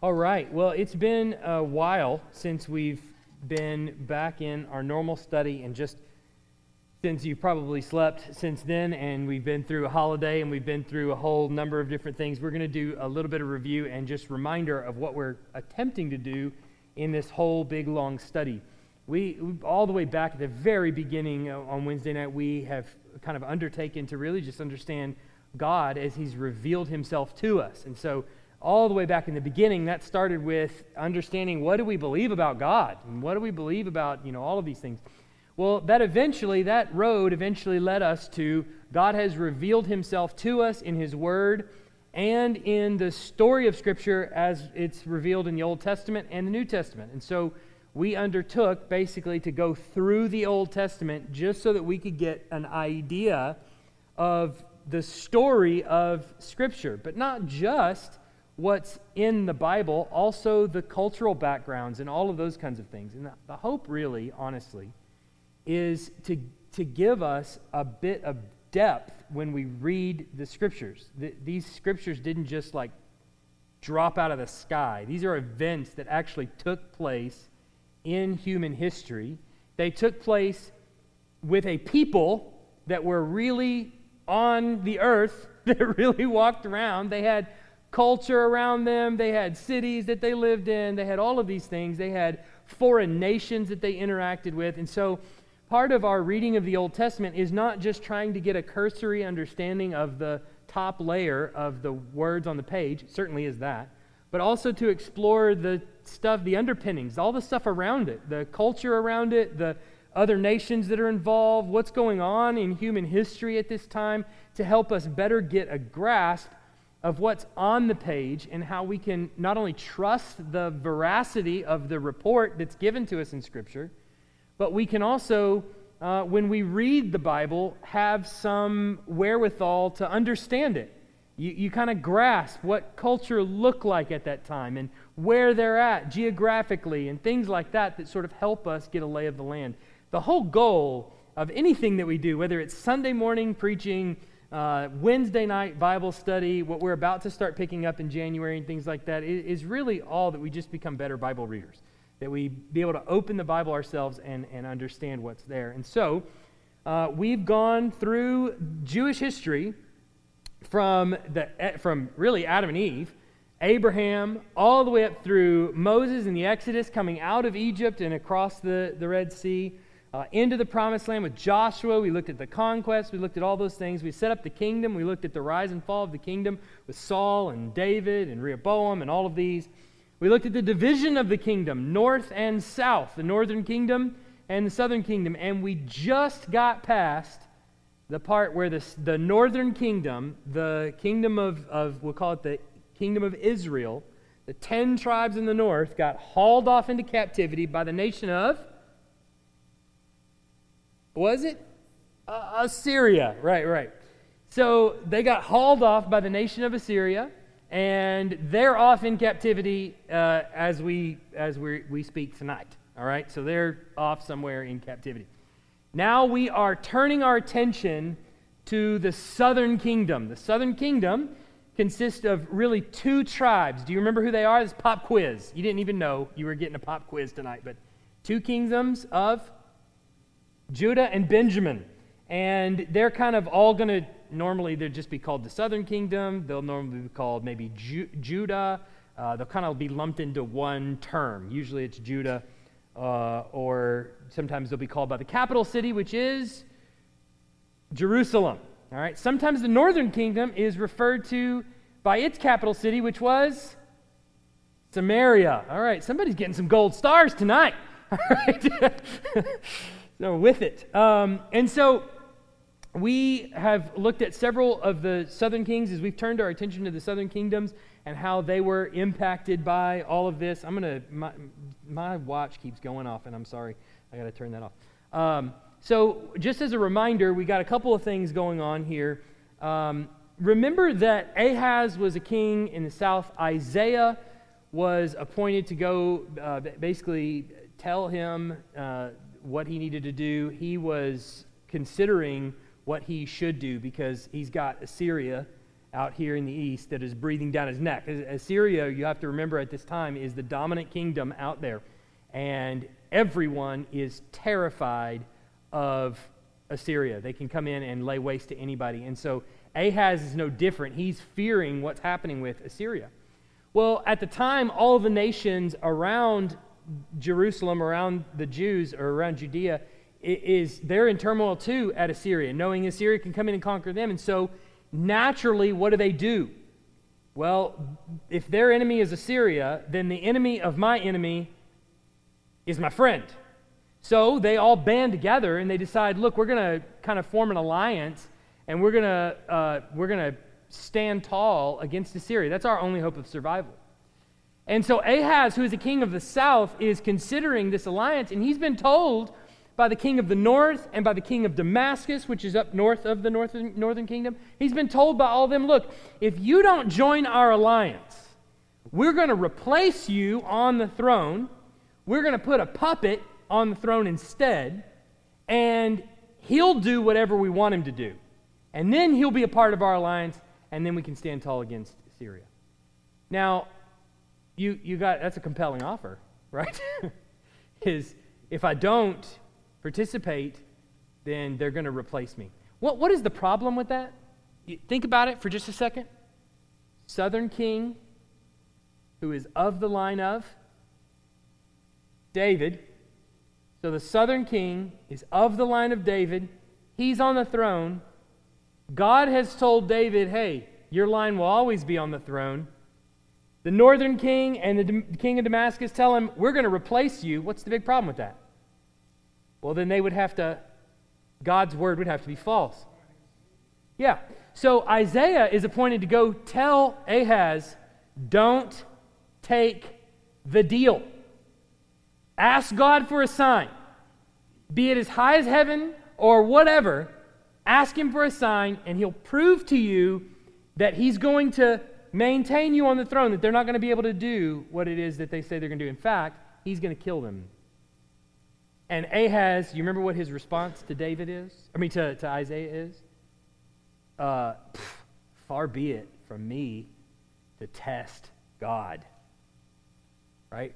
All right. Well, it's been a while since we've been back in our normal study, and just since you probably slept since then, and we've been through a holiday and we've been through a whole number of different things, we're going to do a little bit of review and just reminder of what we're attempting to do in this whole big long study. We, all the way back at the very beginning uh, on Wednesday night, we have kind of undertaken to really just understand God as He's revealed Himself to us. And so, all the way back in the beginning, that started with understanding what do we believe about God and what do we believe about, you know, all of these things. Well, that eventually, that road eventually led us to God has revealed himself to us in his word and in the story of Scripture as it's revealed in the Old Testament and the New Testament. And so we undertook basically to go through the Old Testament just so that we could get an idea of the story of Scripture, but not just what's in the Bible, also the cultural backgrounds and all of those kinds of things. And the, the hope, really, honestly, is to, to give us a bit of depth when we read the Scriptures. The, these Scriptures didn't just like drop out of the sky, these are events that actually took place in human history. They took place with a people that were really on the earth, that really walked around. They had culture around them, they had cities that they lived in, they had all of these things, they had foreign nations that they interacted with. And so, part of our reading of the Old Testament is not just trying to get a cursory understanding of the top layer of the words on the page, certainly is that, but also to explore the stuff, the underpinnings, all the stuff around it, the culture around it, the other nations that are involved, what's going on in human history at this time, to help us better get a grasp of what's on the page and how we can not only trust the veracity of the report that's given to us in Scripture, but we can also, uh, when we read the Bible, have some wherewithal to understand it. You, you kind of grasp what culture looked like at that time and where they're at geographically and things like that that sort of help us get a lay of the land. The whole goal of anything that we do, whether it's Sunday morning preaching, uh, Wednesday night Bible study, what we're about to start picking up in January and things like that, is really all that we just become better Bible readers. That we be able to open the Bible ourselves and, and understand what's there. And so, uh, we've gone through Jewish history from, the, from really Adam and Eve, Abraham, all the way up through Moses and the Exodus coming out of Egypt and across the, the Red Sea uh, into the promised land with Joshua. We looked at the conquest. We looked at all those things. We set up the kingdom. We looked at the rise and fall of the kingdom with Saul and David and Rehoboam and all of these. We looked at the division of the kingdom, north and south, the northern kingdom and the southern kingdom. And we just got past the part where this, the northern kingdom, the kingdom of, of, we'll call it the kingdom of Israel, the ten tribes in the north got hauled off into captivity by the nation of was it? Uh, Assyria. Right, right. So they got hauled off by the nation of Assyria, and they're off in captivity uh, as we as we we speak tonight. All right, so they're off somewhere in captivity. Now we are turning our attention to the southern kingdom. The southern kingdom consists of really two tribes. Do you remember who they are? This pop quiz. You didn't even know you were getting a pop quiz tonight, but two kingdoms of Judah and Benjamin. And they're kind of all going to, normally, they'll just be called the southern kingdom. They'll normally be called maybe Ju- Judah. Uh, they'll kind of be lumped into one term. Usually it's Judah, uh, or sometimes they'll be called by the capital city, which is Jerusalem. All right. Sometimes the northern kingdom is referred to by its capital city, which was Samaria. All right. Somebody's getting some gold stars tonight. All right. no, with it. Um, and so we have looked at several of the southern kings as we've turned our attention to the southern kingdoms and how they were impacted by all of this. I'm going to, my, my watch keeps going off, and I'm sorry. I got to turn that off. Um, so, just as a reminder, we got a couple of things going on here. Um, remember that Ahaz was a king in the south. Isaiah was appointed to go uh, basically tell him uh, what he needed to do. He was considering what he should do because he's got Assyria out here in the east that is breathing down his neck. Assyria, you have to remember at this time, is the dominant kingdom out there. And everyone is terrified of Assyria. They can come in and lay waste to anybody. And so Ahaz is no different. He's fearing what's happening with Assyria. Well, at the time, all the nations around Jerusalem, around the Jews, or around Judea, is they're in turmoil too at Assyria, knowing Assyria can come in and conquer them. And so naturally, what do they do? Well, if their enemy is Assyria, then the enemy of my enemy is my friend. So they all band together and they decide, look, we're going to kind of form an alliance and we're going to uh, we're going to stand tall against Assyria. That's our only hope of survival. And so Ahaz, who is the king of the south, is considering this alliance, and he's been told by the king of the north and by the king of Damascus, which is up north of the northern, northern kingdom. He's been told by all of them look, if you don't join our alliance, we're going to replace you on the throne. We're going to put a puppet on the throne instead, and he'll do whatever we want him to do. And then he'll be a part of our alliance, and then we can stand tall against Syria. Now, you, you got that's a compelling offer, right? Is if I don't, participate, then they're going to replace me. What, what is the problem with that? You think about it for just a second. Southern king, who is of the line of David. So the southern king is of the line of David. He's on the throne. God has told David, hey, your line will always be on the throne. The northern king and the king of Damascus tell him, we're going to replace you. What's the big problem with that? well, then they would have to, God's word would have to be false. Yeah. So Isaiah is appointed to go tell Ahaz, don't take the deal. Ask God for a sign, be it as high as heaven or whatever. Ask Him for a sign, and He'll prove to you that He's going to maintain you on the throne, that they're not going to be able to do what it is that they say they're going to do. In fact, He's going to kill them and Ahaz, you remember what his response to David is? I mean, to, to Isaiah is? Uh, far be it from me to test God. Right?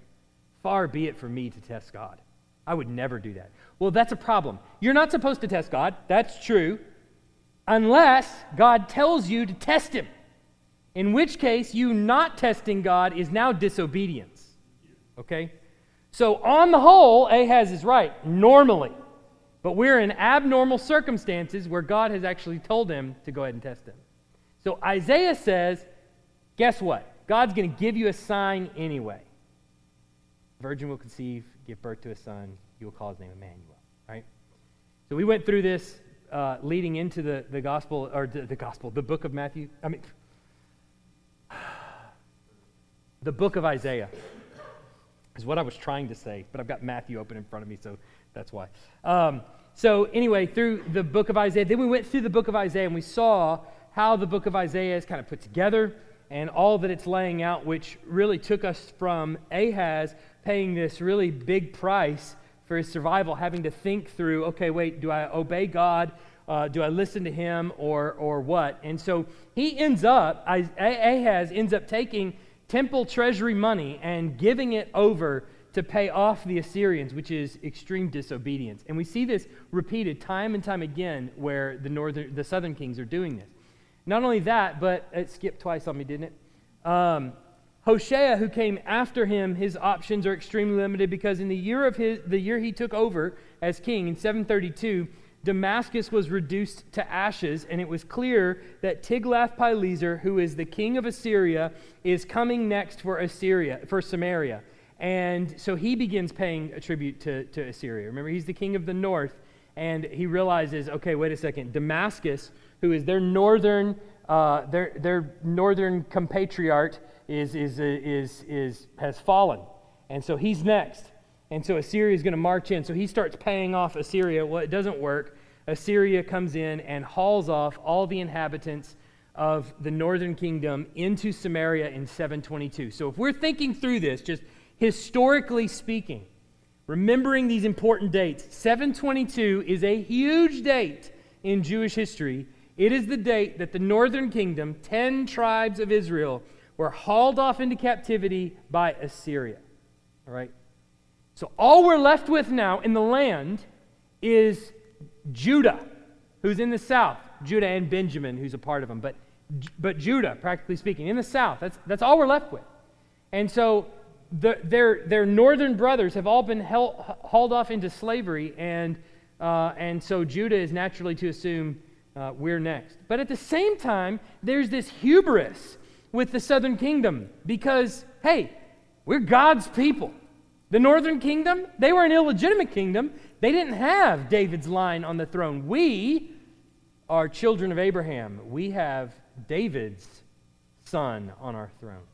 Far be it from me to test God. I would never do that. Well, that's a problem. You're not supposed to test God. That's true. Unless God tells you to test him. In which case, you not testing God is now disobedience. Okay? So, on the whole, Ahaz is right, normally. But we're in abnormal circumstances where God has actually told him to go ahead and test him. So, Isaiah says, guess what? God's going to give you a sign anyway. Virgin will conceive, give birth to a son. You will call his name Emmanuel. Right? So, we went through this uh, leading into the, the gospel, or the, the gospel, the book of Matthew. I mean, the book of Isaiah is what I was trying to say, but I've got Matthew open in front of me, so that's why. Um, so, anyway, through the book of Isaiah, then we went through the book of Isaiah and we saw how the book of Isaiah is kind of put together and all that it's laying out, which really took us from Ahaz paying this really big price for his survival, having to think through okay, wait, do I obey God? Uh, do I listen to him or, or what? And so he ends up, Ahaz ends up taking temple treasury money and giving it over to pay off the Assyrians, which is extreme disobedience. And we see this repeated time and time again where the northern, the southern kings are doing this. Not only that, but it skipped twice on me, didn't it? Um, Hoshea, who came after him, his options are extremely limited because in the year of his, the year he took over as king in 732, Damascus was reduced to ashes, and it was clear that Tiglath-Pileser, who is the king of Assyria, is coming next for Assyria, for Samaria. And so he begins paying a tribute to, to Assyria. Remember, he's the king of the north, and he realizes, okay, wait a second, Damascus, who is their northern, uh, their, their northern compatriot, is, is, is, is, has fallen. And so he's next. And so Assyria is going to march in. So he starts paying off Assyria. Well, it doesn't work. Assyria comes in and hauls off all the inhabitants of the northern kingdom into Samaria in 722. So if we're thinking through this, just historically speaking, remembering these important dates, 722 is a huge date in Jewish history. It is the date that the northern kingdom, 10 tribes of Israel, were hauled off into captivity by Assyria. All right? So all we're left with now in the land is Judah, who's in the south, Judah and Benjamin, who's a part of them, but, but Judah, practically speaking, in the south. That's, that's all we're left with. And so the, their, their northern brothers have all been hauled off into slavery, and, uh, and so Judah is naturally to assume uh, we're next. But at the same time, there's this hubris with the southern kingdom because, hey, we're God's people. The northern kingdom, they were an illegitimate kingdom. They didn't have David's line on the throne. We are children of Abraham. We have David's son on our throne.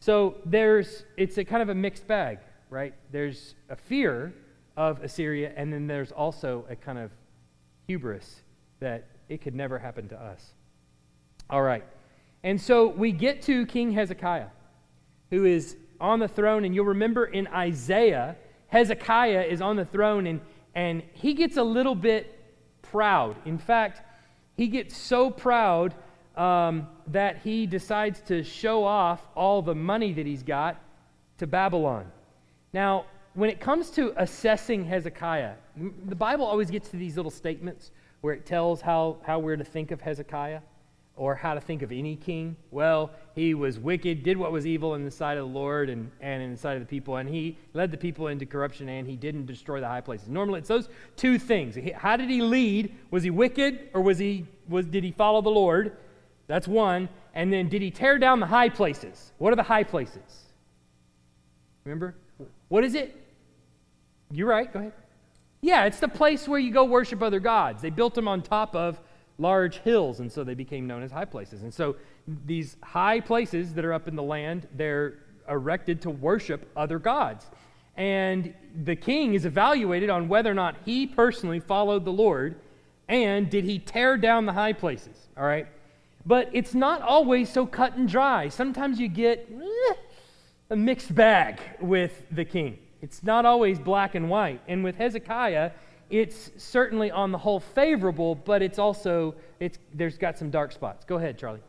So there's it's a kind of a mixed bag, right? There's a fear of Assyria, and then there's also a kind of hubris that it could never happen to us. All right. And so we get to King Hezekiah, who is on the throne. And you'll remember in Isaiah, Hezekiah is on the throne and, and he gets a little bit proud. In fact, he gets so proud um, that he decides to show off all the money that he's got to Babylon. Now, when it comes to assessing Hezekiah, the Bible always gets to these little statements where it tells how, how we're to think of Hezekiah or how to think of any king. Well, he was wicked, did what was evil in the sight of the Lord and, and in the sight of the people, and he led the people into corruption and he didn't destroy the high places. Normally, it's those two things. How did he lead? Was he wicked or was he, was, did he follow the Lord? That's one. And then did he tear down the high places? What are the high places? Remember? What is it? You're right. Go ahead. Yeah, it's the place where you go worship other gods. They built them on top of large hills, and so they became known as high places. And so these high places that are up in the land, they're erected to worship other gods. And the king is evaluated on whether or not he personally followed the Lord and did he tear down the high places. All right? But it's not always so cut and dry. Sometimes you get eh, a mixed bag with the king. It's not always black and white. And with Hezekiah, it's certainly on the whole favorable, but it's also it's there's got some dark spots. Go ahead, Charlie.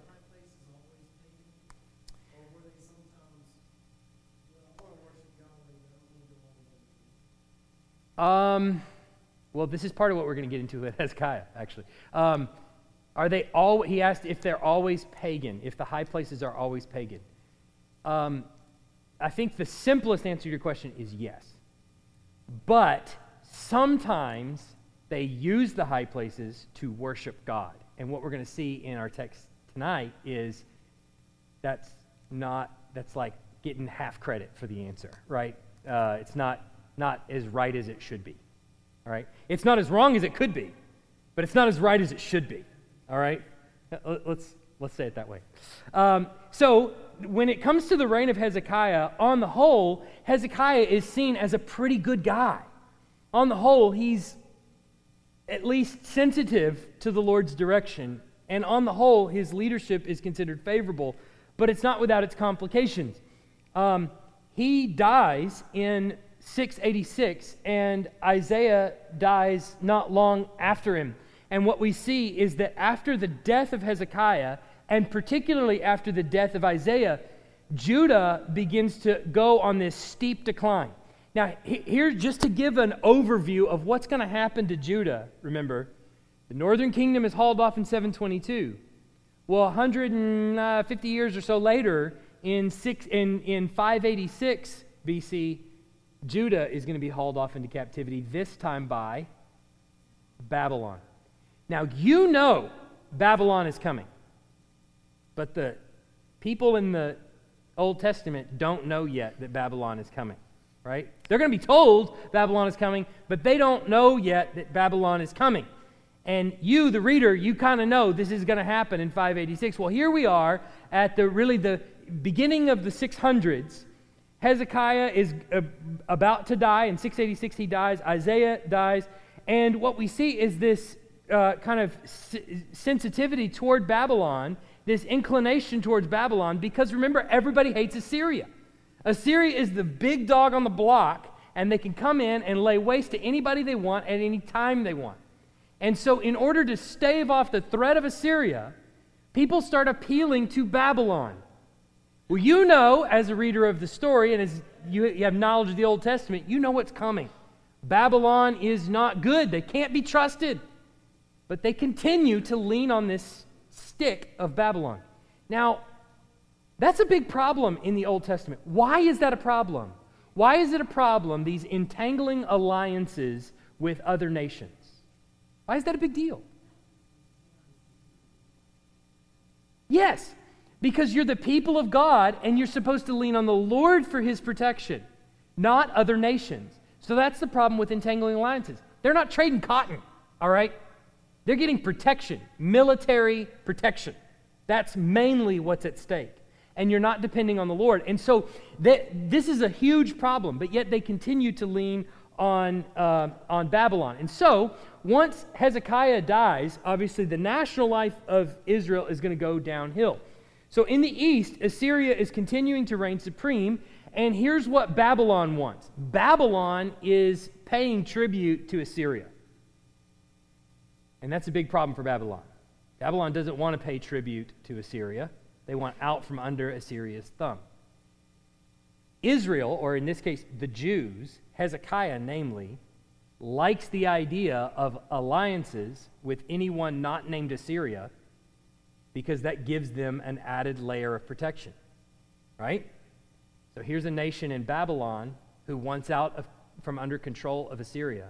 Um, well, this is part of what we're going to get into with Hezekiah, actually. Um, are they all? He asked if they're always pagan, if the high places are always pagan. Um, I think the simplest answer to your question is yes. But sometimes they use the high places to worship God. And what we're going to see in our text tonight is that's not, that's like getting half credit for the answer, right? Uh, it's not, not as right as it should be, all right? It's not as wrong as it could be, but it's not as right as it should be, all right? Let's, let's say it that way. Um, so when it comes to the reign of Hezekiah, on the whole, Hezekiah is seen as a pretty good guy. On the whole, he's at least sensitive to the Lord's direction. And on the whole, his leadership is considered favorable, but it's not without its complications. Um, he dies in 686, and Isaiah dies not long after him. And what we see is that after the death of Hezekiah, and particularly after the death of Isaiah, Judah begins to go on this steep decline. Now, here, just to give an overview of what's going to happen to Judah, remember, the northern kingdom is hauled off in 722. Well, 150 uh, years or so later, in, six, in, in 586 BC, Judah is going to be hauled off into captivity, this time by Babylon. Now, you know Babylon is coming. But the people in the Old Testament don't know yet that Babylon is coming, right? They're going to be told Babylon is coming, but they don't know yet that Babylon is coming. And you, the reader, you kind of know this is going to happen in 586. Well, here we are at the really the beginning of the 600s. Hezekiah is uh, about to die. In 686, he dies. Isaiah dies. And what we see is this uh, kind of sensitivity toward Babylon this inclination towards Babylon because remember, everybody hates Assyria. Assyria is the big dog on the block, and they can come in and lay waste to anybody they want at any time they want. And so, in order to stave off the threat of Assyria, people start appealing to Babylon. Well, you know, as a reader of the story and as you, have knowledge of the Old Testament, you know what's coming. Babylon is not good, they can't be trusted. But they continue to lean on this stick of Babylon. Now, that's a big problem in the Old Testament. Why is that a problem? Why is it a problem, these entangling alliances with other nations? Why is that a big deal? Yes, because you're the people of God and you're supposed to lean on the Lord for his protection, not other nations. So that's the problem with entangling alliances. They're not trading cotton, all right? They're getting protection, military protection. That's mainly what's at stake. And you're not depending on the Lord. And so this is a huge problem, but yet they continue to lean on, uh, on Babylon. And so once Hezekiah dies, obviously the national life of Israel is going to go downhill. So in the east, Assyria is continuing to reign supreme. And here's what Babylon wants Babylon is paying tribute to Assyria. And that's a big problem for Babylon. Babylon doesn't want to pay tribute to Assyria, they want out from under Assyria's thumb. Israel, or in this case, the Jews, Hezekiah namely, likes the idea of alliances with anyone not named Assyria because that gives them an added layer of protection, right? So here's a nation in Babylon who wants out of, from under control of Assyria.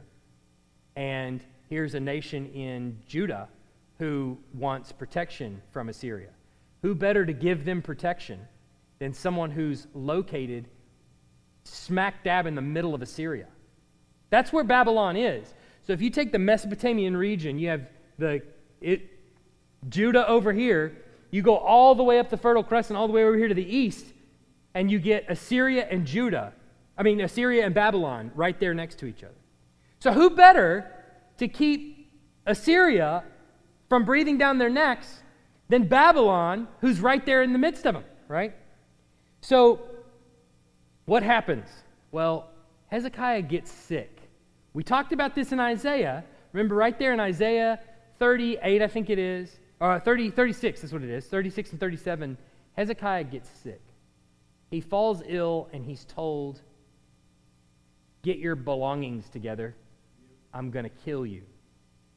And here's a nation in Judah who wants protection from Assyria. Who better to give them protection than someone who's located smack dab in the middle of Assyria? That's where Babylon is. So if you take the Mesopotamian region, you have the it, Judah over here, you go all the way up the Fertile Crescent, all the way over here to the east, and you get Assyria and Judah. I mean, Assyria and Babylon right there next to each other. So, who better to keep Assyria from breathing down their necks than Babylon, who's right there in the midst of them, right? So, what happens? Well, Hezekiah gets sick. We talked about this in Isaiah. Remember, right there in Isaiah 38, I think it is, or 30, 36 is what it is, 36 and 37, Hezekiah gets sick. He falls ill and he's told, Get your belongings together. I'm going to kill you.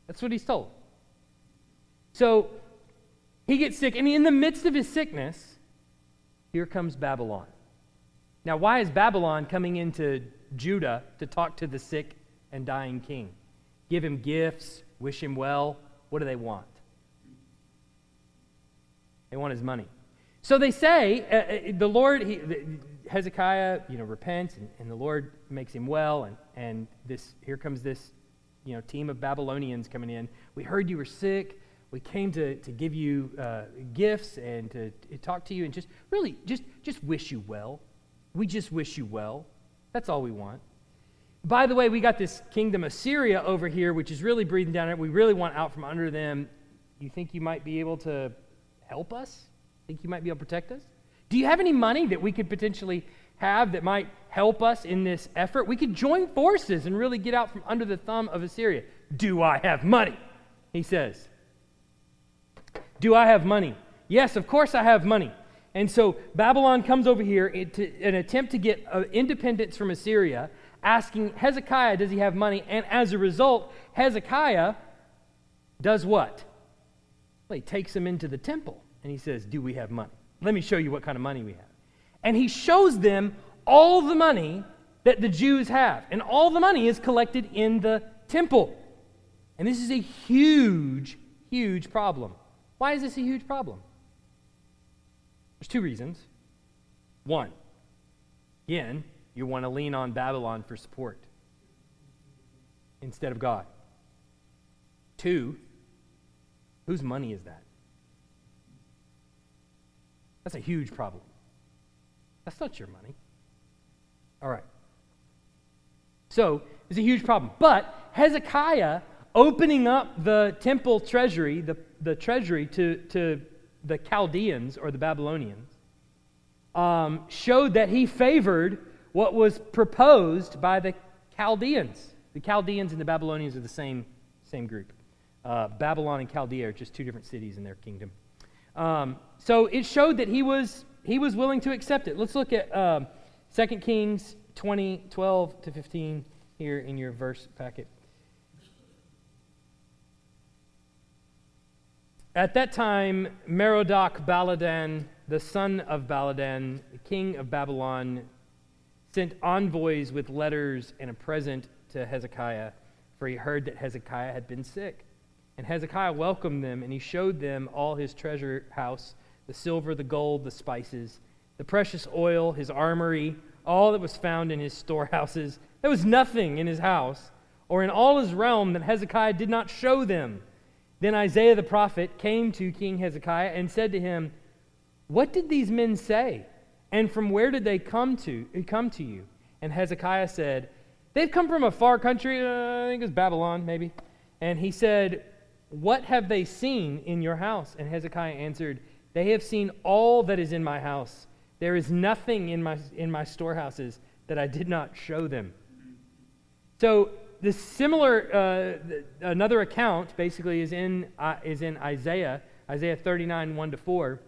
That's what he's told. So he gets sick, and in the midst of his sickness, here comes Babylon. Now, why is Babylon coming into Judah to talk to the sick and dying king? Give him gifts, wish him well. What do they want? They want his money. So they say, uh, uh, the Lord, he, Hezekiah, you know, repents, and, and, the Lord makes him well, and, and this, here comes this, you know, team of Babylonians coming in. We heard you were sick. We came to, to give you uh, gifts and to, to talk to you and just really just, just wish you well. We just wish you well. That's all we want. By the way, we got this kingdom of Syria over here, which is really breathing down it. We really want out from under them. You think you might be able to help us? Think you might be able to protect us? Do you have any money that we could potentially have that might help us in this effort? We could join forces and really get out from under the thumb of Assyria. Do I have money? He says. Do I have money? Yes, of course I have money. And so Babylon comes over here to an attempt to get uh, independence from Assyria, asking Hezekiah, does he have money? And as a result, Hezekiah does what? Well, he takes him into the temple and he says, Do we have money? Let me show you what kind of money we have. And he shows them all the money that the Jews have. And all the money is collected in the temple. And this is a huge, huge problem. Why is this a huge problem? There's two reasons. One, again, you want to lean on Babylon for support instead of God. Two, whose money is that? That's a huge problem. That's not your money. All right. So it's a huge problem. But Hezekiah opening up the temple treasury, the, the treasury to, to the Chaldeans or the Babylonians, um, showed that he favored what was proposed by the Chaldeans. The Chaldeans and the Babylonians are the same, same group. Uh, Babylon and Chaldea are just two different cities in their kingdom. Um, so it showed that he was, he was willing to accept it. Let's look at um, 2 Kings 20, 12 to 15 here in your verse packet. At that time, Merodach Baladan, the son of Baladan, king of Babylon, sent envoys with letters and a present to Hezekiah, for he heard that Hezekiah had been sick. And Hezekiah welcomed them, and he showed them all his treasure house the silver, the gold, the spices, the precious oil, his armory, all that was found in his storehouses. There was nothing in his house or in all his realm that Hezekiah did not show them. Then Isaiah the prophet came to King Hezekiah and said to him, What did these men say? And from where did they come to come to you? And Hezekiah said, They've come from a far country, uh, I think it's Babylon, maybe. And he said, What have they seen in your house? And Hezekiah answered, They have seen all that is in my house. There is nothing in my, in my storehouses that I did not show them. So this similar, uh, another account basically is in, uh, is in Isaiah, Isaiah 39, 1 to 4.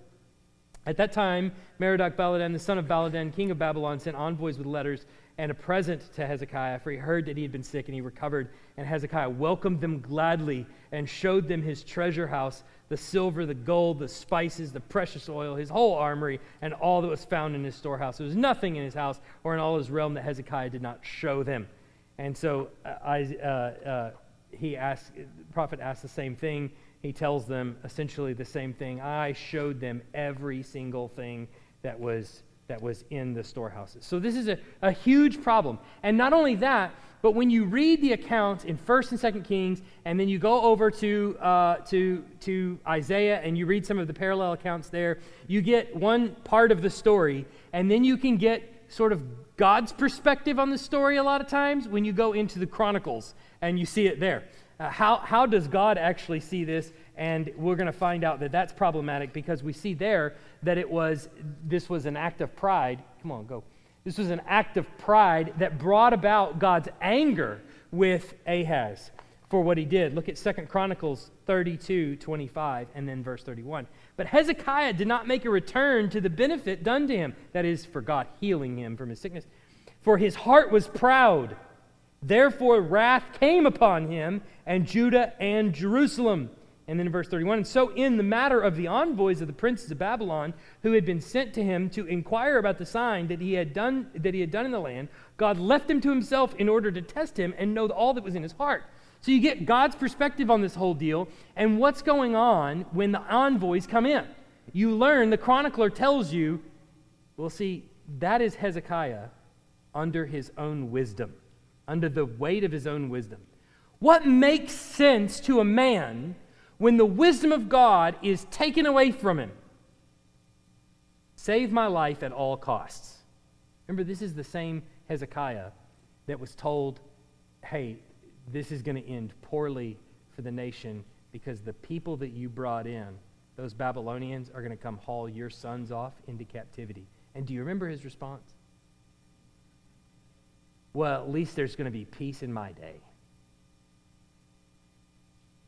At that time, Merodach Baladan, the son of Baladan, king of Babylon, sent envoys with letters and a present to Hezekiah, for he heard that he had been sick and he recovered. And Hezekiah welcomed them gladly and showed them his treasure house the silver, the gold, the spices, the precious oil, his whole armory, and all that was found in his storehouse. There was nothing in his house or in all his realm that Hezekiah did not show them. And so uh, I, uh, uh, he the prophet asked the same thing. He tells them essentially the same thing. I showed them every single thing that was, that was in the storehouses. So this is a, a huge problem. And not only that, but when you read the accounts in 1st and 2nd Kings, and then you go over to, uh, to, to Isaiah and you read some of the parallel accounts there, you get one part of the story, and then you can get sort of God's perspective on the story a lot of times when you go into the Chronicles and you see it there. Uh, how, how does God actually see this? And we're going to find out that that's problematic because we see there that it was, this was an act of pride. Come on, go. This was an act of pride that brought about God's anger with Ahaz for what he did. Look at Second Chronicles 32, 25, and then verse 31. But Hezekiah did not make a return to the benefit done to him, that is, for God healing him from his sickness. For his heart was proud. Therefore, wrath came upon him and Judah and Jerusalem. And then in verse 31, and so in the matter of the envoys of the princes of Babylon, who had been sent to him to inquire about the sign that he had done that he had done in the land, God left him to himself in order to test him and know all that was in his heart. So you get God's perspective on this whole deal and what's going on when the envoys come in. You learn, the chronicler tells you, well, see, that is Hezekiah under his own wisdom, under the weight of his own wisdom. What makes sense to a man when the wisdom of God is taken away from him? Save my life at all costs. Remember, this is the same Hezekiah that was told, hey, this is going to end poorly for the nation because the people that you brought in, those Babylonians, are going to come haul your sons off into captivity. And do you remember his response? Well, at least there's going to be peace in my day.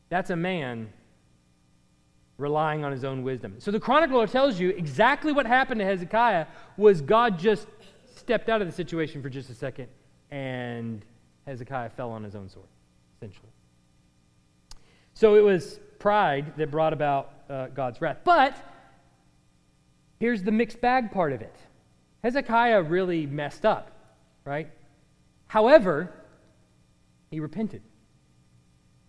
That's a man relying on his own wisdom. So the chronicler tells you exactly what happened to Hezekiah was God just stepped out of the situation for just a second and Hezekiah fell on his own sword, essentially. So it was pride that brought about uh, God's wrath. But here's the mixed bag part of it Hezekiah really messed up, right? However, he repented.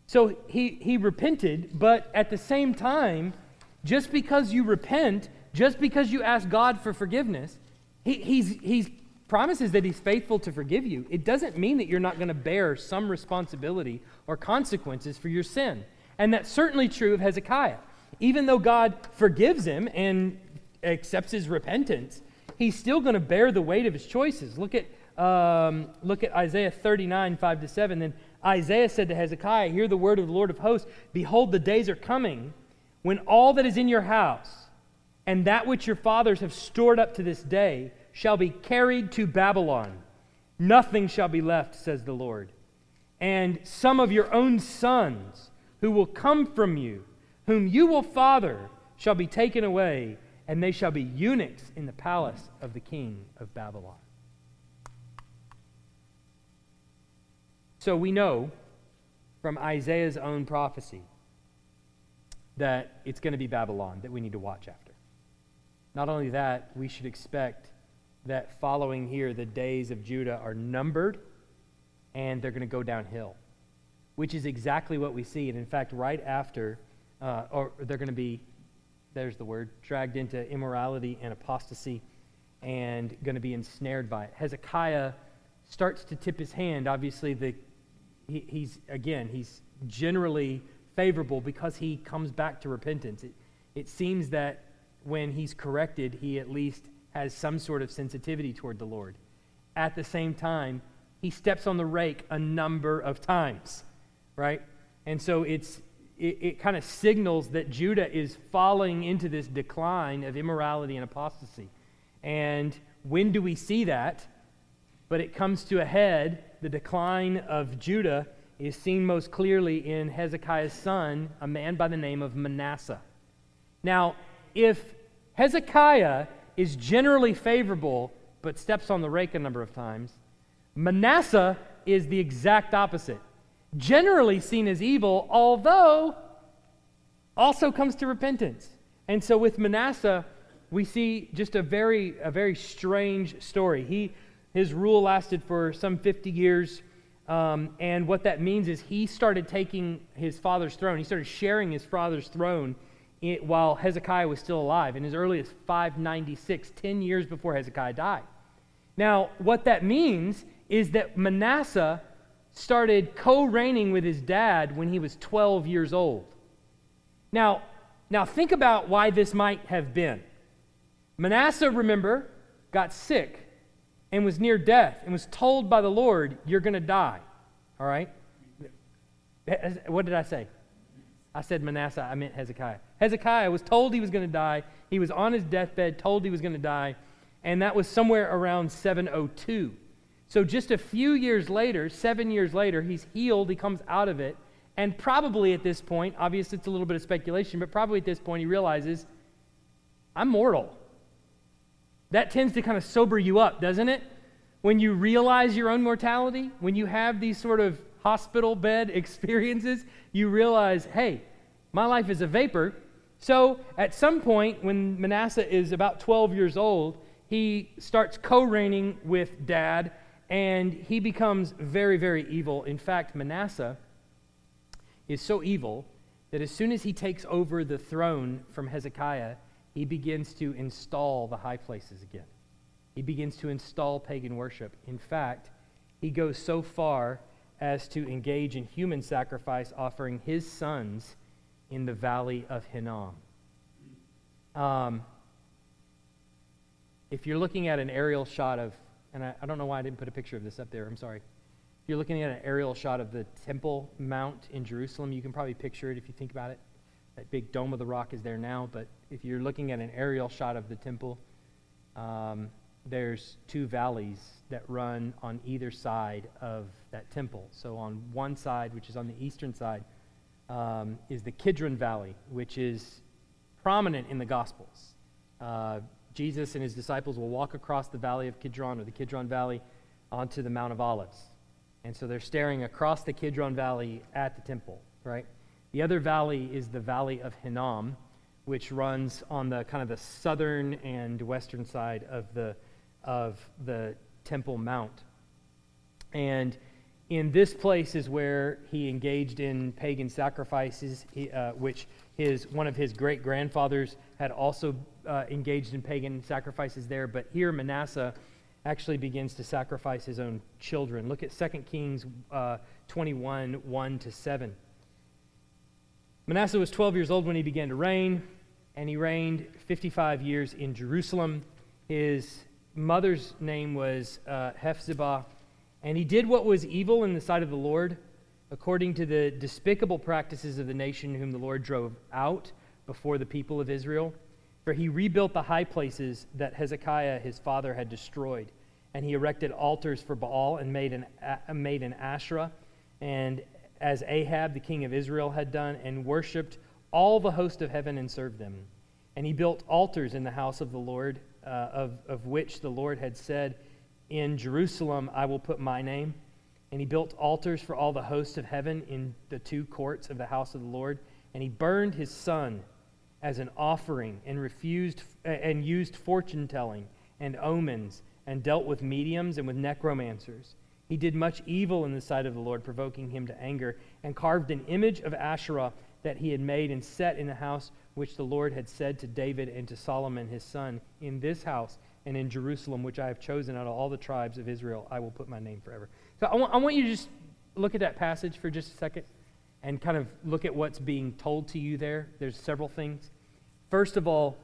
So he, he repented, but at the same time, just because you repent, just because you ask God for forgiveness, he, he's, he's promises that he's faithful to forgive you, it doesn't mean that you're not going to bear some responsibility or consequences for your sin. And that's certainly true of Hezekiah. Even though God forgives him and accepts his repentance, he's still going to bear the weight of his choices. Look at, um, look at Isaiah 39, 5 to 7. Then Isaiah said to Hezekiah, Hear the word of the Lord of hosts. Behold, the days are coming when all that is in your house and that which your fathers have stored up to this day shall be carried to Babylon. Nothing shall be left, says the Lord. And some of your own sons who will come from you, whom you will father, shall be taken away, and they shall be eunuchs in the palace of the king of Babylon. So we know from Isaiah's own prophecy that it's going to be Babylon that we need to watch after. Not only that, we should expect that following here, the days of Judah are numbered and they're going to go downhill, which is exactly what we see. And in fact, right after, uh, or they're going to be, there's the word, dragged into immorality and apostasy and going to be ensnared by it. Hezekiah starts to tip his hand. Obviously, the he, he's, again, he's generally favorable because he comes back to repentance. It, it seems that when he's corrected, he at least has some sort of sensitivity toward the Lord. At the same time, he steps on the rake a number of times, right? And so it's, it, it kind of signals that Judah is falling into this decline of immorality and apostasy. And when do we see that? But it comes to a head the decline of Judah is seen most clearly in Hezekiah's son, a man by the name of Manasseh. Now, if Hezekiah is generally favorable but steps on the rake a number of times, Manasseh is the exact opposite. Generally seen as evil, although also comes to repentance. And so with Manasseh, we see just a very, a very strange story. He his rule lasted for some 50 years. Um, and what that means is he started taking his father's throne. He started sharing his father's throne in, while Hezekiah was still alive, in as early as 596, 10 years before Hezekiah died. Now, what that means is that Manasseh started co reigning with his dad when he was 12 years old. Now, now, think about why this might have been. Manasseh, remember, got sick and was near death and was told by the Lord, You're going to die. All right? What did I say? I said Manasseh, I meant Hezekiah. Hezekiah was told he was going to die. He was on his deathbed, told he was going to die, and that was somewhere around 702. So just a few years later, seven years later, he's healed, he comes out of it, and probably at this point, obviously it's a little bit of speculation, but probably at this point he realizes, I'm mortal. That tends to kind of sober you up, doesn't it? When you realize your own mortality, when you have these sort of hospital bed experiences, you realize, hey, my life is a vapor. So at some point, when Manasseh is about 12 years old, he starts co reigning with dad, and he becomes very, very evil. In fact, Manasseh is so evil that as soon as he takes over the throne from Hezekiah, he begins to install the high places again. He begins to install pagan worship. In fact, he goes so far as to engage in human sacrifice, offering his sons in the valley of Hinnom. Um, if you're looking at an aerial shot of, and I, I, don't know why I didn't put a picture of this up there, I'm sorry. If you're looking at an aerial shot of the Temple Mount in Jerusalem, you can probably picture it if you think about it. That big dome of the rock is there now, but if you're looking at an aerial shot of the temple, um, there's two valleys that run on either side of that temple. So on one side, which is on the eastern side, um, is the Kidron Valley, which is prominent in the Gospels. Uh, Jesus and his disciples will walk across the valley of Kidron or the Kidron Valley onto the Mount of Olives. And so they're staring across the Kidron Valley at the temple, right? The other valley is the Valley of Hinnom, which runs on the kind of the southern and western side of the, of the Temple Mount. And in this place is where he engaged in pagan sacrifices, he, uh, which his, one of his great grandfathers had also uh, engaged in pagan sacrifices there. But here, Manasseh actually begins to sacrifice his own children. Look at 2 Kings uh, 21 1 to 7. Manasseh was 12 years old when he began to reign, and he reigned 55 years in Jerusalem. His mother's name was uh, Hephzibah, and he did what was evil in the sight of the Lord, according to the despicable practices of the nation whom the Lord drove out before the people of Israel. For he rebuilt the high places that Hezekiah his father had destroyed, and he erected altars for Baal and made an, made an Asherah, and as Ahab, the king of Israel, had done, and worshipped all the host of heaven and served them. And he built altars in the house of the Lord, uh, of, of which the Lord had said, In Jerusalem I will put my name. And he built altars for all the hosts of heaven in the two courts of the house of the Lord. And he burned his son as an offering and refused and used fortune telling and omens and dealt with mediums and with necromancers. He did much evil in the sight of the Lord, provoking him to anger, and carved an image of Asherah that he had made and set in the house which the Lord had said to David and to Solomon his son, In this house and in Jerusalem, which I have chosen out of all the tribes of Israel, I will put my name forever. So I want, want you to just look at that passage for just a second and kind of look at what's being told to you there. There's several things. First of all,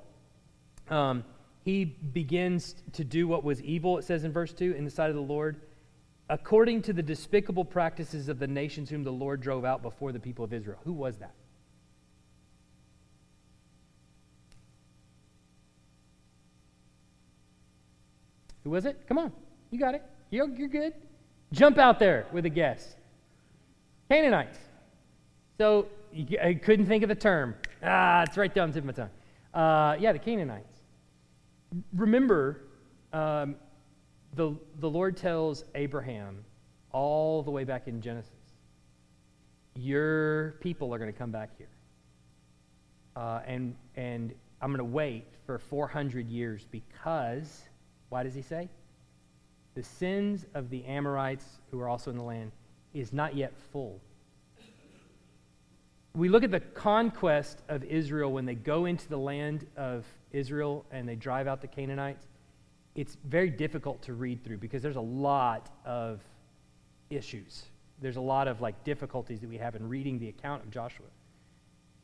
um, he begins to do what was evil, it says in verse 2, in the sight of the Lord, according to the despicable practices of the nations whom the Lord drove out before the people of Israel. Who was that? Who was it? Come on. You got it. You're, you're good. Jump out there with a guess. Canaanites. So I couldn't think of the term. Ah, it's right down the tip of my tongue. Uh, yeah, the Canaanites. Remember, um, the, the Lord tells Abraham all the way back in Genesis, your people are going to come back here. Uh, and, and I'm going to wait for 400 years because, why does he say? The sins of the Amorites who are also in the land is not yet full we look at the conquest of Israel when they go into the land of Israel and they drive out the Canaanites. It's very difficult to read through because there's a lot of issues. There's a lot of like difficulties that we have in reading the account of Joshua.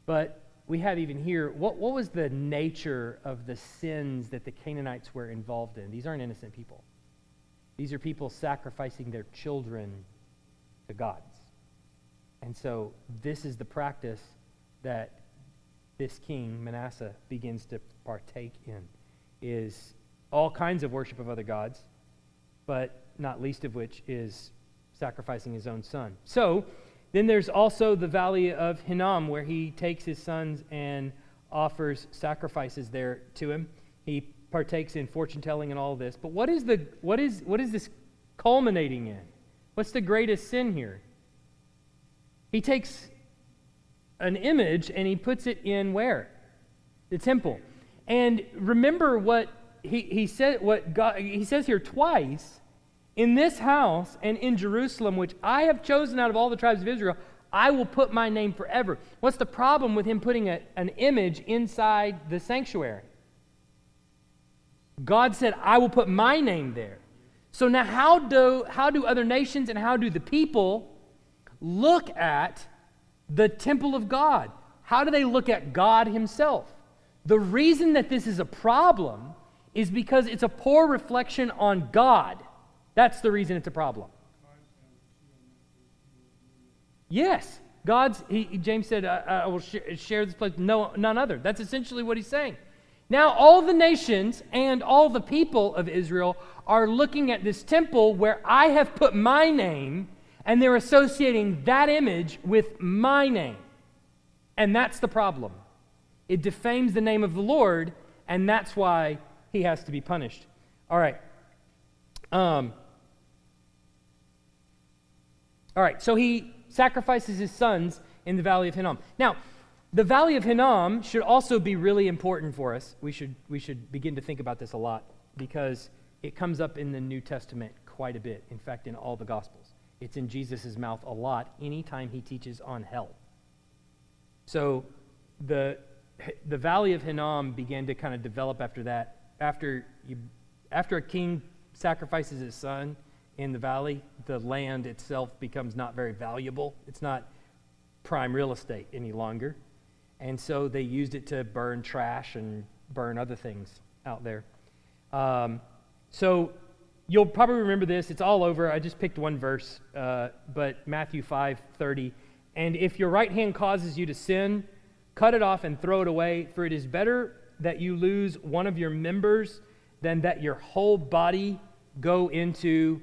But we have even here what, what was the nature of the sins that the Canaanites were involved in? These aren't innocent people. These are people sacrificing their children to gods. And so this is the practice that this king Manasseh begins to partake in is all kinds of worship of other gods, but not least of which is sacrificing his own son. So then there's also the valley of Hinnom where he takes his sons and offers sacrifices there to him. He partakes in fortune telling and all this. But what is the what is what is this culminating in? What's the greatest sin here? He takes an image and he puts it in where? The temple. And remember what he, he said what God he says here twice in this house and in Jerusalem, which I have chosen out of all the tribes of Israel, I will put my name forever. What's the problem with him putting a, an image inside the sanctuary? God said, I will put my name there. So now, how do, how do other nations and how do the people look at the temple of God? How do they look at God Himself? The reason that this is a problem is because it's a poor reflection on God. That's the reason it's a problem. Yes, God's, he, James said, I, I will sh- share this place no, none other. That's essentially what he's saying. Now, all the nations and all the people of Israel are looking at this temple where I have put my name and they're associating that image with my name. And that's the problem. It defames the name of the Lord, and that's why he has to be punished. All right. Um, all right, so he sacrifices his sons in the valley of Hinnom. Now, the valley of Hinnom should also be really important for us. We should, we should begin to think about this a lot because it comes up in the New Testament quite a bit. In fact, in all the Gospels. It's in Jesus' mouth a lot anytime he teaches on hell. So the, the valley of Hinnom began to kind of develop after that. After, you, after a king sacrifices his son in the valley, the land itself becomes not very valuable. It's not prime real estate any longer. And so they used it to burn trash and burn other things out there. Um, so You'll probably remember this. It's all over. I just picked one verse, uh, but Matthew 5 30. And if your right hand causes you to sin, cut it off and throw it away, for it is better that you lose one of your members than that your whole body go into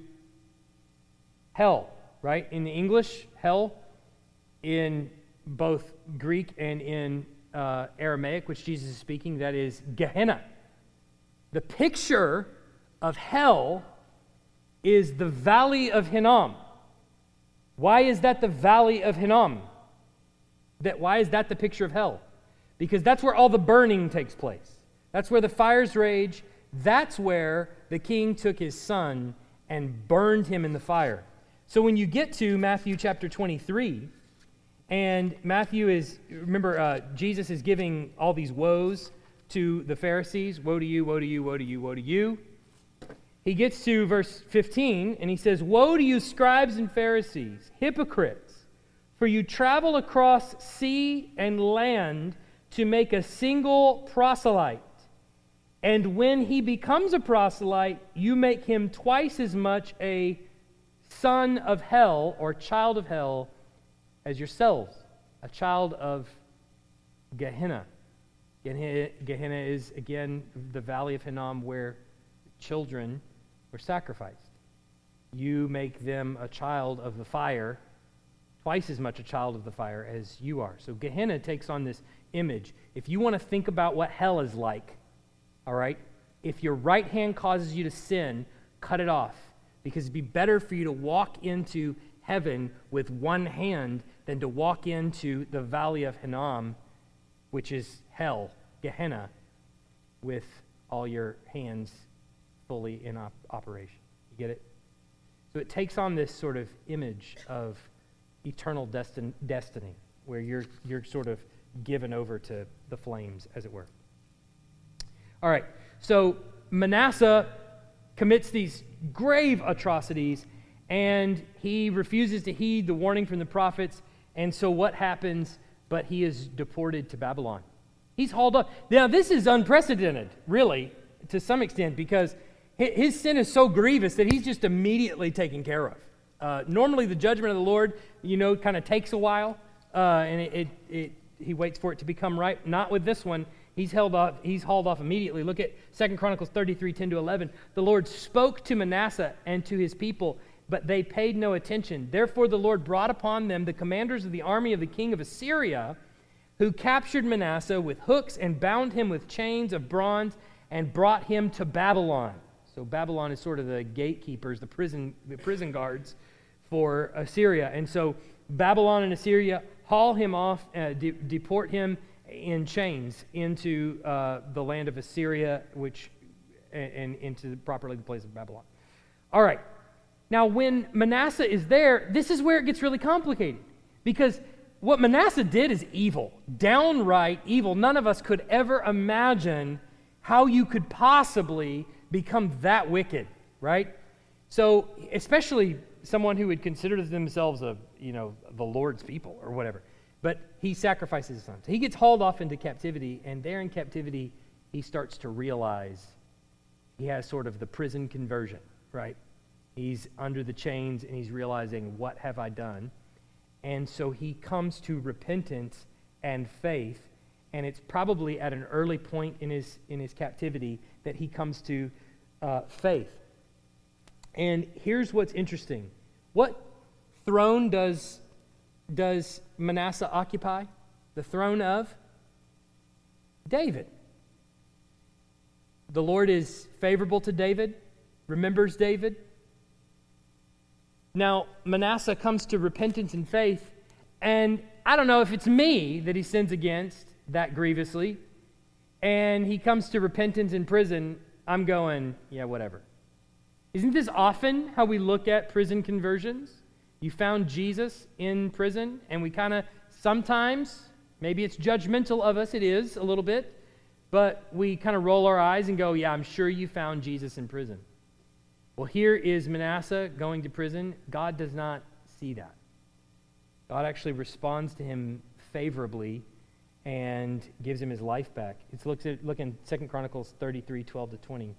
hell, right? In the English, hell in both Greek and in uh, Aramaic, which Jesus is speaking, that is Gehenna. The picture of hell is the valley of Hinnom. Why is that the valley of Hinnom? That, why is that the picture of hell? Because that's where all the burning takes place. That's where the fires rage. That's where the king took his son and burned him in the fire. So when you get to Matthew chapter 23, and Matthew is, remember, uh, Jesus is giving all these woes to the Pharisees Woe to you, woe to you, woe to you, woe to you. He gets to verse 15 and he says, Woe to you, scribes and Pharisees, hypocrites, for you travel across sea and land to make a single proselyte. And when he becomes a proselyte, you make him twice as much a son of hell or child of hell as yourselves, a child of Gehenna. Gehenna is, again, the valley of Hinnom where children were sacrificed. You make them a child of the fire, twice as much a child of the fire as you are. So Gehenna takes on this image. If you want to think about what hell is like, all right, if your right hand causes you to sin, cut it off because it'd be better for you to walk into heaven with one hand than to walk into the valley of Hinnom, which is hell, Gehenna, with all your hands fully in op- operation. You get it? So it takes on this sort of image of eternal destin- destiny, where you're, you're sort of given over to the flames, as it were. All right, so Manasseh commits these grave atrocities, and he refuses to heed the warning from the prophets. And so what happens? But he is deported to Babylon. He's hauled up. Now, this is unprecedented, really, to some extent, because his sin is so grievous that he's just immediately taken care of. Uh, normally, the judgment of the Lord, you know, kind of takes a while, uh, and it, it, it, he waits for it to become right. Not with this one. He's held off. He's hauled off immediately. Look at Second Chronicles 33, 10 to 11. The Lord spoke to Manasseh and to his people, but they paid no attention. Therefore, the Lord brought upon them the commanders of the army of the king of Assyria, who captured Manasseh with hooks and bound him with chains of bronze and brought him to Babylon. So Babylon is sort of the gatekeepers, the prison, the prison guards for Assyria. And so Babylon and Assyria haul him off, uh, de- deport him in chains into uh, the land of Assyria, which and, and into properly the place of Babylon. All right. Now, when Manasseh is there, this is where it gets really complicated because what Manasseh did is evil, downright evil. None of us could ever imagine how you could possibly become that wicked, right? So, especially someone who would consider themselves a, you know, the Lord's people or whatever. But he sacrifices his son. So he gets hauled off into captivity, and there in captivity, he starts to realize he has sort of the prison conversion, right? He's under the chains and he's realizing, what have I done? And so he comes to repentance and faith, and it's probably at an early point in his, in his captivity that he comes to uh, faith. And here's what's interesting what throne does does Manasseh occupy? The throne of David. The Lord is favorable to David, remembers David. Now, Manasseh comes to repentance and faith, and I don't know if it's me that he sins against that grievously, and he comes to repentance in prison. I'm going, yeah, whatever. Isn't this often how we look at prison conversions? You found Jesus in prison, and we kind of sometimes, maybe it's judgmental of us, it is a little bit, but we kind of roll our eyes and go, Yeah, I'm sure you found Jesus in prison. Well, here is Manasseh going to prison. God does not see that. God actually responds to him favorably and gives him his life back. It's look at look in 2 Chronicles 33, 12 to 20.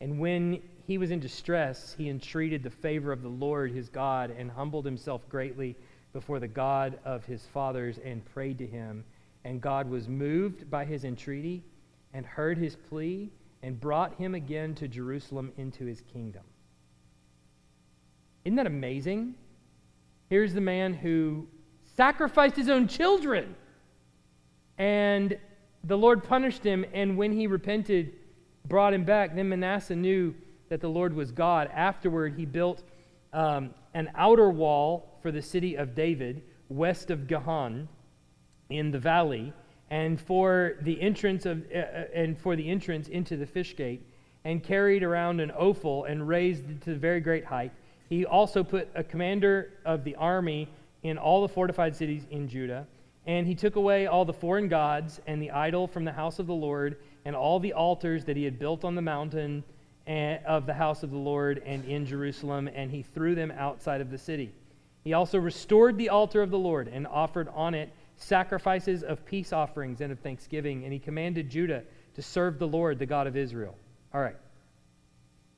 And when he was in distress, he entreated the favor of the Lord his God and humbled himself greatly before the God of his fathers and prayed to him. And God was moved by his entreaty and heard his plea and brought him again to Jerusalem into his kingdom. Isn't that amazing? Here's the man who sacrificed his own children. And the Lord punished him, and when he repented, brought him back. Then Manasseh knew that the Lord was God. Afterward, he built um, an outer wall for the city of David, west of Gihon, in the valley, and for the entrance of uh, uh and for the entrance into the fish gate, and carried around an Ophel and raised it to a very great height. He also put a commander of the army in all the fortified cities in Judah. And he took away all the foreign gods and the idol from the house of the Lord and all the altars that he had built on the mountain of the house of the Lord and in Jerusalem, and he threw them outside of the city. He also restored the altar of the Lord and offered on it sacrifices of peace offerings and of thanksgiving, and he commanded Judah to serve the Lord, the God of Israel. All right.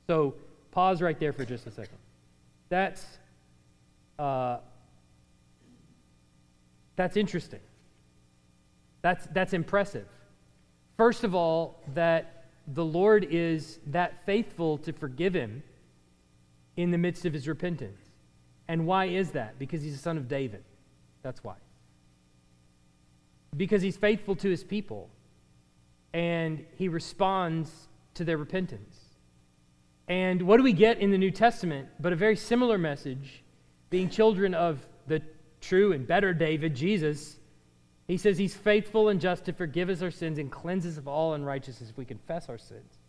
So pause right there for just a second. That's uh, that's interesting. That's, that's impressive. First of all, that the Lord is that faithful to forgive him in the midst of his repentance. And why is that? Because he's a son of David. That's why. Because he's faithful to his people and he responds to their repentance. And what do we get in the New Testament but a very similar message, being children of the true and better David, Jesus, he says he's faithful and just to forgive us our sins and cleanse us of all unrighteousness if we confess our sins.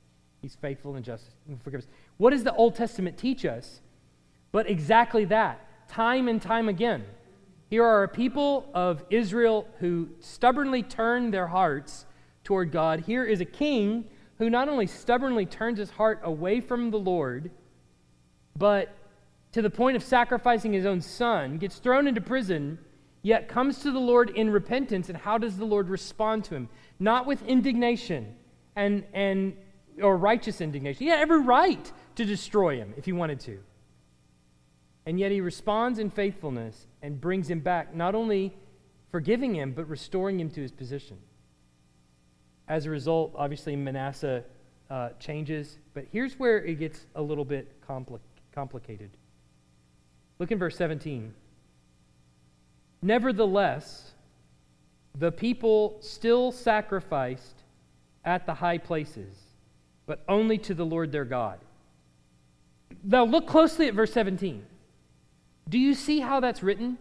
He's faithful and just and forgive us. What does the Old Testament teach us? But exactly that, time and time again. Here are a people of Israel who stubbornly turn their hearts toward God. Here is a king who not only stubbornly turns his heart away from the Lord, but to the point of sacrificing his own son, gets thrown into prison, yet comes to the Lord in repentance. And how does the Lord respond to him? Not with indignation and, and or righteous indignation. He had every right to destroy him if he wanted to. And yet he responds in faithfulness and brings him back, not only forgiving him, but restoring him to his position. As a result, obviously, Manasseh uh, changes. But here's where it gets a little bit compli- complicated. Look in verse 17. Nevertheless, the people still sacrificed at the high places, but only to the Lord their God. Now, look closely at verse 17. Do you see how that's written?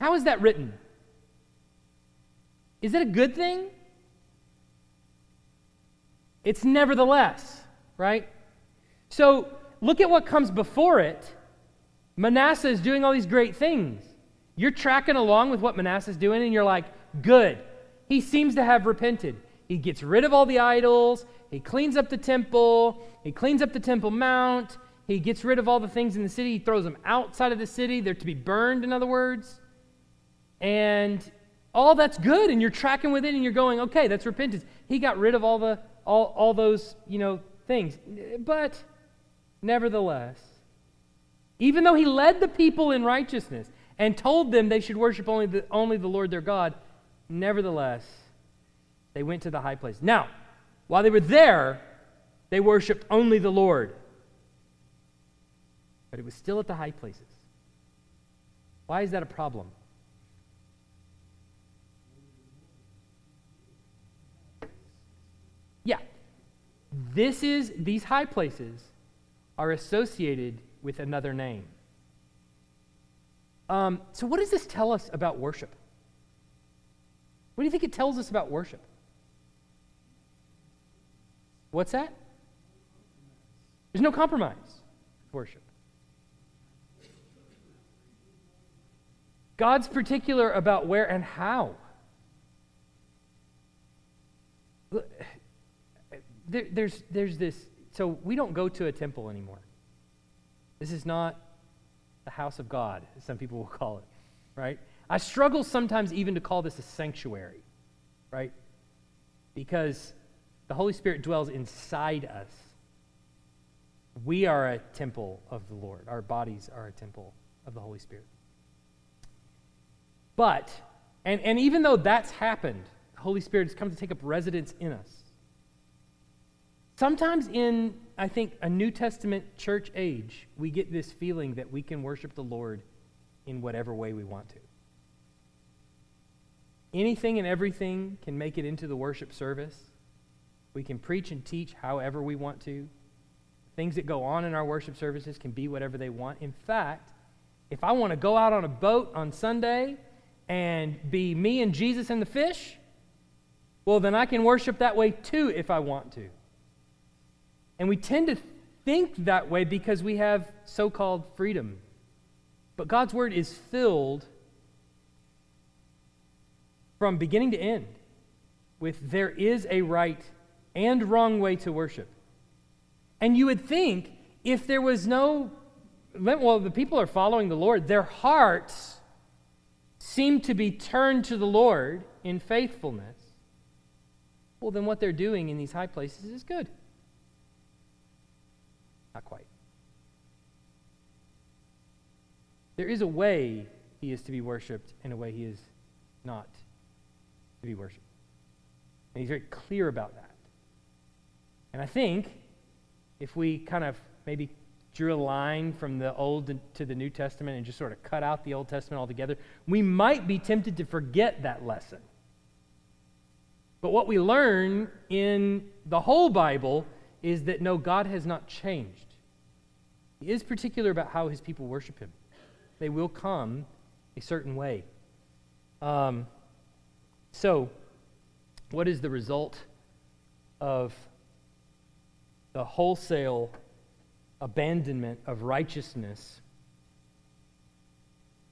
How is that written? Is it a good thing? It's nevertheless, right? So look at what comes before it Manasseh is doing all these great things. You're tracking along with what Manasseh is doing, and you're like, good. He seems to have repented. He gets rid of all the idols. He cleans up the temple. He cleans up the temple mount. He gets rid of all the things in the city. He throws them outside of the city. They're to be burned, in other words. And all that's good, and you're tracking with it, and you're going, okay, that's repentance. He got rid of all the all, all those, you know, things. But nevertheless, even though he led the people in righteousness and told them they should worship only the, only the Lord their God, nevertheless, they went to the high place. Now, while they were there, they worshiped only the Lord. But it was still at the high places. Why is that a problem? Yeah. This is these high places are associated with another name. Um, so, what does this tell us about worship? What do you think it tells us about worship? What's that? There's no compromise worship. God's particular about where and how. There, there's, there's this, so we don't go to a temple anymore. This is not the house of God, some people will call it, right? I struggle sometimes even to call this a sanctuary, right? Because the Holy Spirit dwells inside us. We are a temple of the Lord. Our bodies are a temple of the Holy Spirit. But, and, and even though that's happened, the Holy Spirit has come to take up residence in us. Sometimes in, I think, a New Testament church age, we get this feeling that we can worship the Lord in whatever way we want to. Anything and everything can make it into the worship service. We can preach and teach however we want to. Things that go on in our worship services can be whatever they want. In fact, if I want to go out on a boat on Sunday and be me and Jesus and the fish, well, then I can worship that way too if I want to. And we tend to think that way because we have so called freedom. But God's word is filled from beginning to end with there is a right and wrong way to worship. And you would think if there was no, well, the people are following the Lord, their hearts seem to be turned to the Lord in faithfulness. Well, then what they're doing in these high places is good. Not quite. There is a way he is to be worshiped and a way he is not to be worshiped. And he's very clear about that. And I think if we kind of maybe drew a line from the Old to the New Testament and just sort of cut out the Old Testament altogether, we might be tempted to forget that lesson. But what we learn in the whole Bible is that no, God has not changed. He is particular about how his people worship him. They will come a certain way. Um, so, what is the result of the wholesale abandonment of righteousness?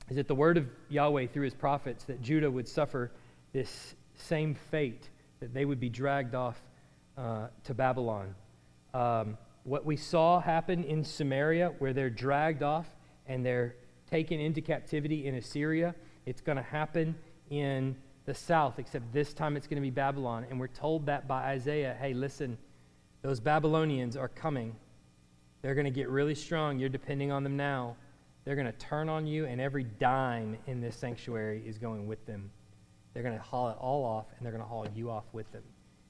Is it the word of Yahweh through his prophets that Judah would suffer this same fate, that they would be dragged off uh, to Babylon? Um, what we saw happen in Samaria, where they're dragged off and they're taken into captivity in Assyria, it's going to happen in the south, except this time it's going to be Babylon. And we're told that by Isaiah hey, listen, those Babylonians are coming. They're going to get really strong. You're depending on them now. They're going to turn on you, and every dime in this sanctuary is going with them. They're going to haul it all off, and they're going to haul you off with them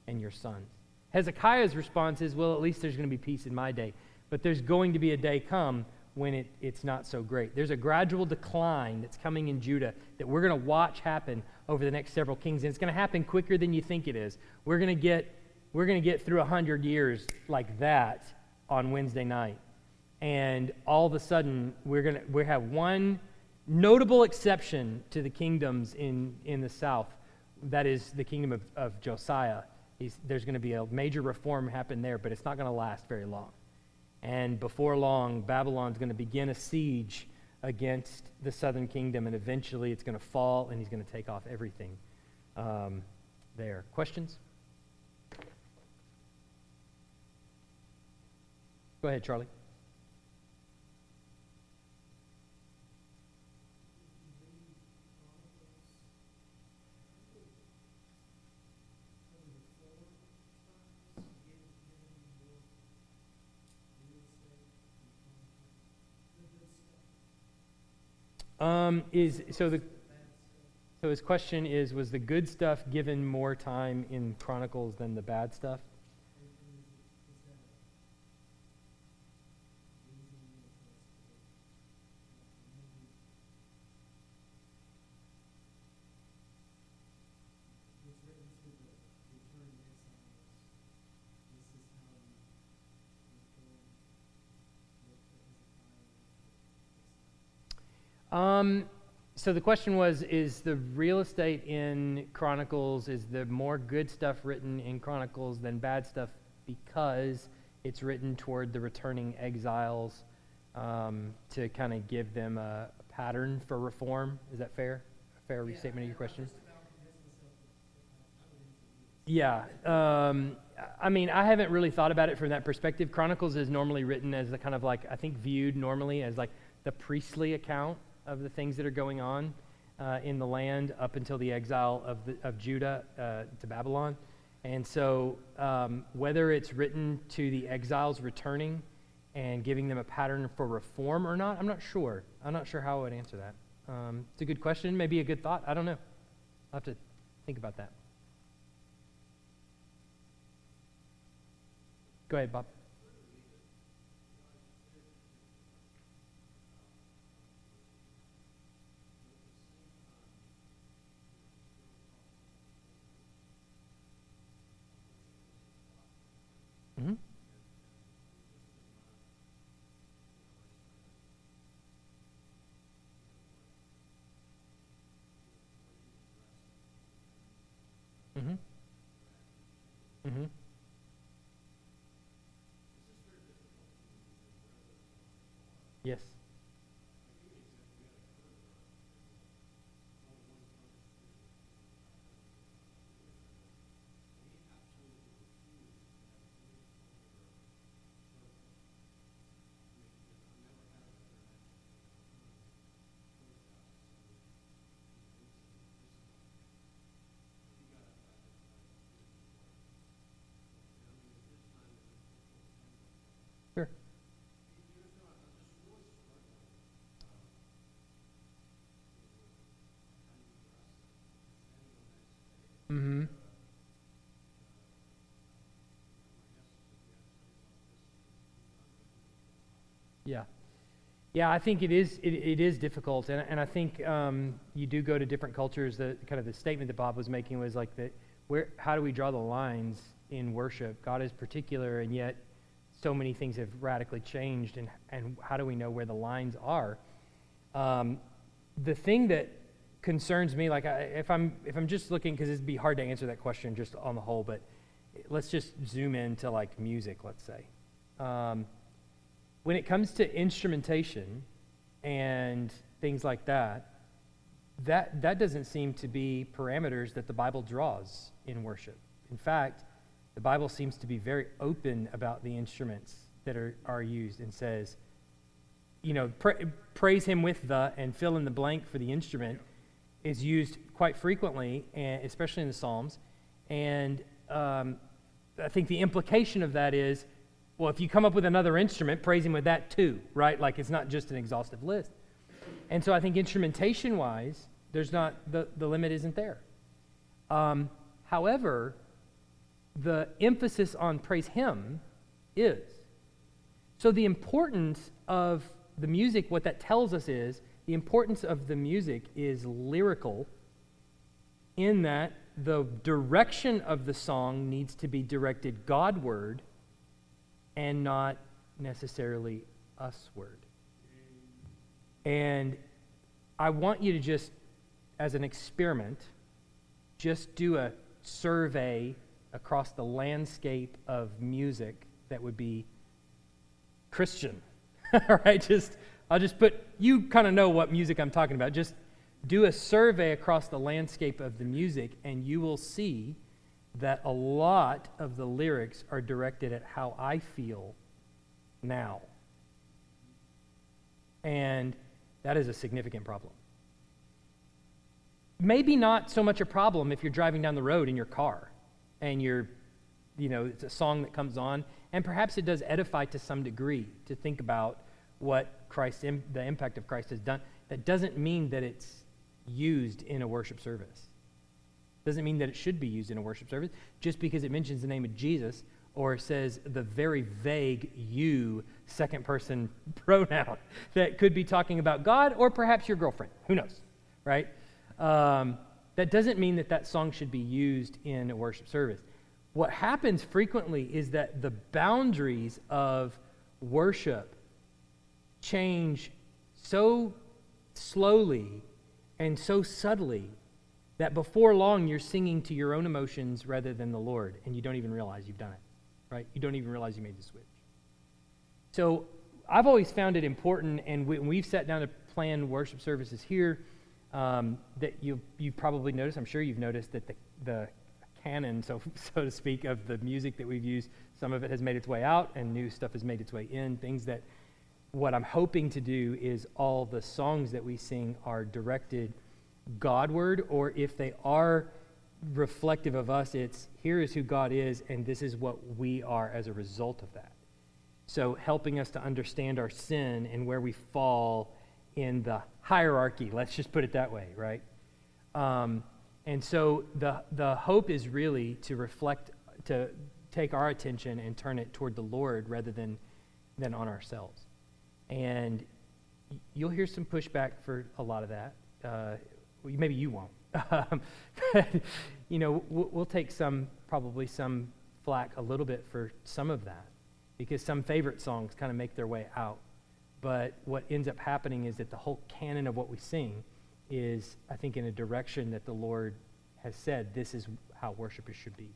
and your sons. Hezekiah's response is, well, at least there's going to be peace in my day. But there's going to be a day come when it, it's not so great. There's a gradual decline that's coming in Judah that we're going to watch happen over the next several kings, and it's going to happen quicker than you think it is. We're going to get we're going to get through 100 years like that on Wednesday night. And all of a sudden, we're going to we have one notable exception to the kingdoms in, in the south. That is the kingdom of, of Josiah. He's, there's going to be a major reform happen there, but it's not going to last very long. And before long, Babylon's going to begin a siege against the southern kingdom, and eventually it's going to fall, and he's going to take off everything um, there. Questions? Go ahead, Charlie. Um, is so the so his question is: Was the good stuff given more time in Chronicles than the bad stuff? Um, so the question was is the real estate in chronicles is there more good stuff written in chronicles than bad stuff? Because it's written toward the returning exiles um, to kind of give them a, a, pattern for reform. Is that fair? A fair yeah, restatement of your question? yeah um, i mean i haven't really thought about it from that perspective. Chronicles is normally written as the kind of like i think viewed normally as like the priestly account of the things that are going on uh, in the land up until the exile of, the, of Judah uh, to Babylon. And so, um, whether it's written to the exiles returning and giving them a pattern for reform or not, I'm not sure. I'm not sure how I would answer that. Um, it's a good question, maybe a good thought. I don't know. I'll have to think about that. Go ahead, Bob. Mm-hmm. mm-hmm. Mm-hmm. Yes. Mm-hmm. Yeah. Yeah, I think it is, it, it is difficult. And, and I think um, you do go to different cultures. The kind of the statement that Bob was making was like that where, how do we draw the lines in worship? God is particular, and yet so many things have radically changed. And, and how do we know where the lines are? Um, the thing that concerns me, like I, if I'm if I'm just looking, because it'd be hard to answer that question just on the whole, but let's just zoom into like music, let's say. Um, when it comes to instrumentation and things like that, that that doesn't seem to be parameters that the Bible draws in worship. In fact, the Bible seems to be very open about the instruments that are, are used and says, you know, pra- praise him with the and fill in the blank for the instrument is used quite frequently, and especially in the Psalms. And um, I think the implication of that is, well, if you come up with another instrument, praise him with that too, right? Like it's not just an exhaustive list. And so I think instrumentation wise, there's not, the, the limit isn't there. Um, however, the emphasis on praise him is. So the importance of the music, what that tells us is the importance of the music is lyrical in that the direction of the song needs to be directed Godward and not necessarily usward. And I want you to just, as an experiment, just do a survey across the landscape of music that would be Christian. All right, just I'll just put you kind of know what music I'm talking about. Just do a survey across the landscape of the music, and you will see that a lot of the lyrics are directed at how I feel now. And that is a significant problem. Maybe not so much a problem if you're driving down the road in your car and you're, you know, it's a song that comes on, and perhaps it does edify to some degree to think about what Christ, the impact of Christ has done. That doesn't mean that it's used in a worship service. Doesn't mean that it should be used in a worship service just because it mentions the name of Jesus or says the very vague you second person pronoun that could be talking about God or perhaps your girlfriend. Who knows, right? Um, that doesn't mean that that song should be used in a worship service. What happens frequently is that the boundaries of worship change so slowly and so subtly that before long you're singing to your own emotions rather than the Lord, and you don't even realize you've done it, right? You don't even realize you made the switch. So I've always found it important, and we, we've sat down to plan worship services here, um, that you, you've probably noticed, I'm sure you've noticed that the, the canon, so, so to speak, of the music that we've used, some of it has made its way out, and new stuff has made its way in, things that what I'm hoping to do is all the songs that we sing are directed Godward, or if they are reflective of us, it's here is who God is, and this is what we are as a result of that. So, helping us to understand our sin and where we fall in the hierarchy, let's just put it that way, right? Um, and so, the, the hope is really to reflect, to take our attention and turn it toward the Lord rather than, than on ourselves. And you'll hear some pushback for a lot of that. Uh, maybe you won't. Um, you know, we'll, we'll take some, probably some flack a little bit for some of that because some favorite songs kind of make their way out. But what ends up happening is that the whole canon of what we sing is, I think, in a direction that the Lord has said this is how worshipers should be.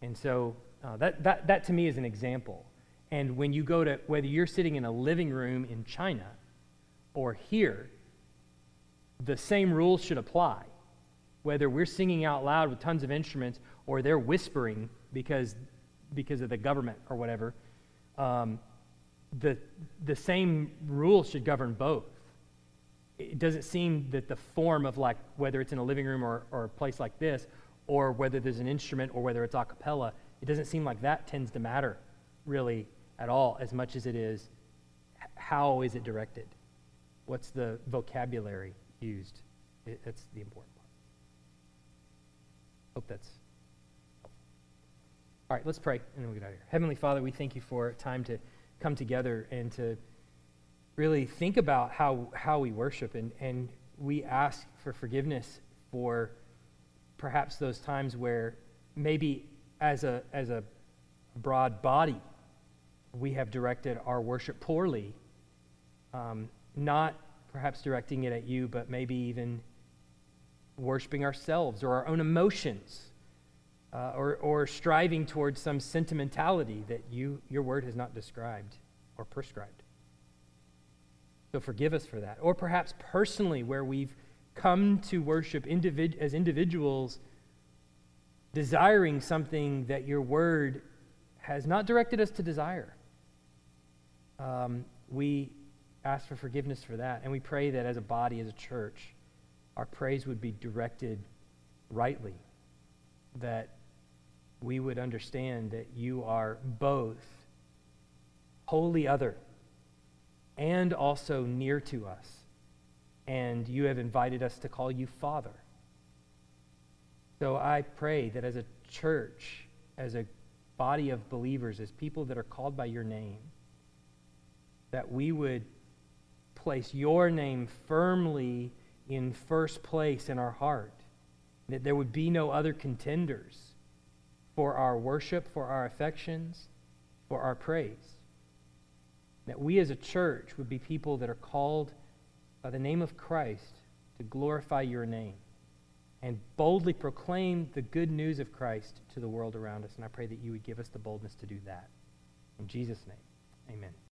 And so uh, that, that, that to me is an example And when you go to, whether you're sitting in a living room in China or here, the same rules should apply. Whether we're singing out loud with tons of instruments or they're whispering because, because of the government or whatever, um, the, the same rules should govern both. It doesn't seem that the form of like whether it's in a living room or, or a place like this, or whether there's an instrument or whether it's a cappella, it doesn't seem like that tends to matter really at all as much as it is how is it directed? What's the vocabulary used? It, that's the important part. Hope that's all right, let's pray and then we'll get out of here. Heavenly Father, we thank you for time to come together and to really think about how, how we worship. And, and we ask for forgiveness for perhaps those times where maybe as a, as a broad body, we have directed our worship poorly, um, not perhaps directing it at you, but maybe even worshiping ourselves or our own emotions uh, or, or striving towards some sentimentality that you, your word has not described or prescribed. So forgive us for that. Or perhaps personally, where we've come to worship individ- as individuals, desiring something that your word has not directed us to desire. Um, we ask for forgiveness for that. And we pray that as a body, as a church, our praise would be directed rightly. That we would understand that you are both wholly other and also near to us. And you have invited us to call you Father. So I pray that as a church, as a body of believers, as people that are called by your name, that we would place your name firmly in first place in our heart, that there would be no other contenders for our worship, for our affections, for our praise. That we as a church would be people that are called by the name of Christ to glorify your name and boldly proclaim the good news of Christ to the world around us. And I pray that you would give us the boldness to do that. In Jesus' name, amen.